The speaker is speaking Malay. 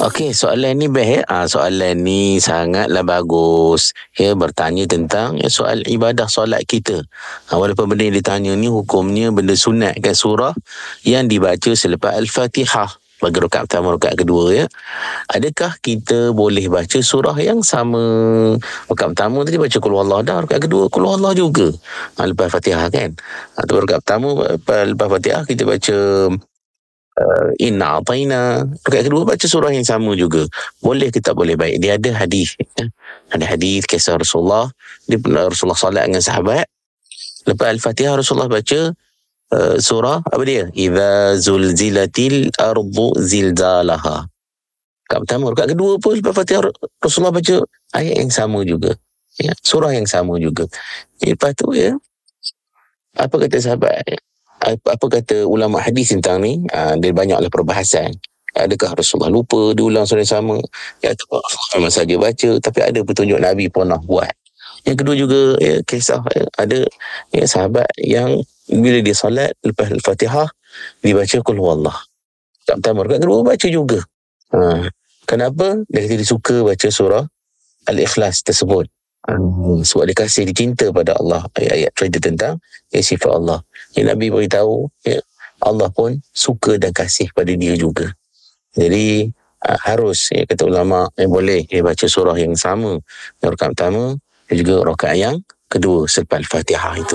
Okey, soalan ni best. Ah, soalan ni sangatlah bagus. Ya, bertanya tentang ya, soal ibadah solat kita. Ha, walaupun benda yang ditanya ni hukumnya benda sunat kan surah yang dibaca selepas Al-Fatihah bagi rakaat pertama rakaat kedua ya. Adakah kita boleh baca surah yang sama? Rakaat pertama tadi baca qul huwallahu dah, rakaat kedua qul huwallahu juga. Ha, lepas Fatihah kan. Ha, tu rakaat pertama lepas Fatihah kita baca uh, inna ataina. Rakaat kedua baca surah yang sama juga. Boleh ke tak boleh? Baik dia ada hadis ya. ada hadis kisah Rasulullah. Dia pernah Rasulullah salat dengan sahabat. Lepas al-Fatihah Rasulullah baca uh, surah apa dia? Idza zulzilatil ardu zilzalaha. Rakaat pertama rakaat kedua pun lepas Fatihah Rasulullah baca ayat yang sama juga. Ya surah yang sama juga. Lepas tu ya apa kata sahabat apa, kata ulama hadis tentang ni uh, dia banyaklah perbahasan. Adakah Rasulullah lupa diulang yang sama? Ya atau memang saja baca tapi ada petunjuk Nabi pernah buat. Yang kedua juga ya, kisah ya, ada ya, sahabat yang bila dia solat lepas Al-Fatihah dibaca Qul Huwallah. Tak pertama rakaat kedua baca juga. Ha. kenapa? Dia kata dia suka baca surah Al-Ikhlas tersebut Hmm, sebab dia kasih dia cinta pada Allah. Ayat-ayat cerita tentang ya, sifat Allah. Yang Nabi beritahu ya, Allah pun suka dan kasih pada dia juga. Jadi uh, harus ya, kata ulama yang boleh ya, baca surah yang sama. Yang rakaat pertama dan juga rakaat yang kedua selepas Al-Fatihah itu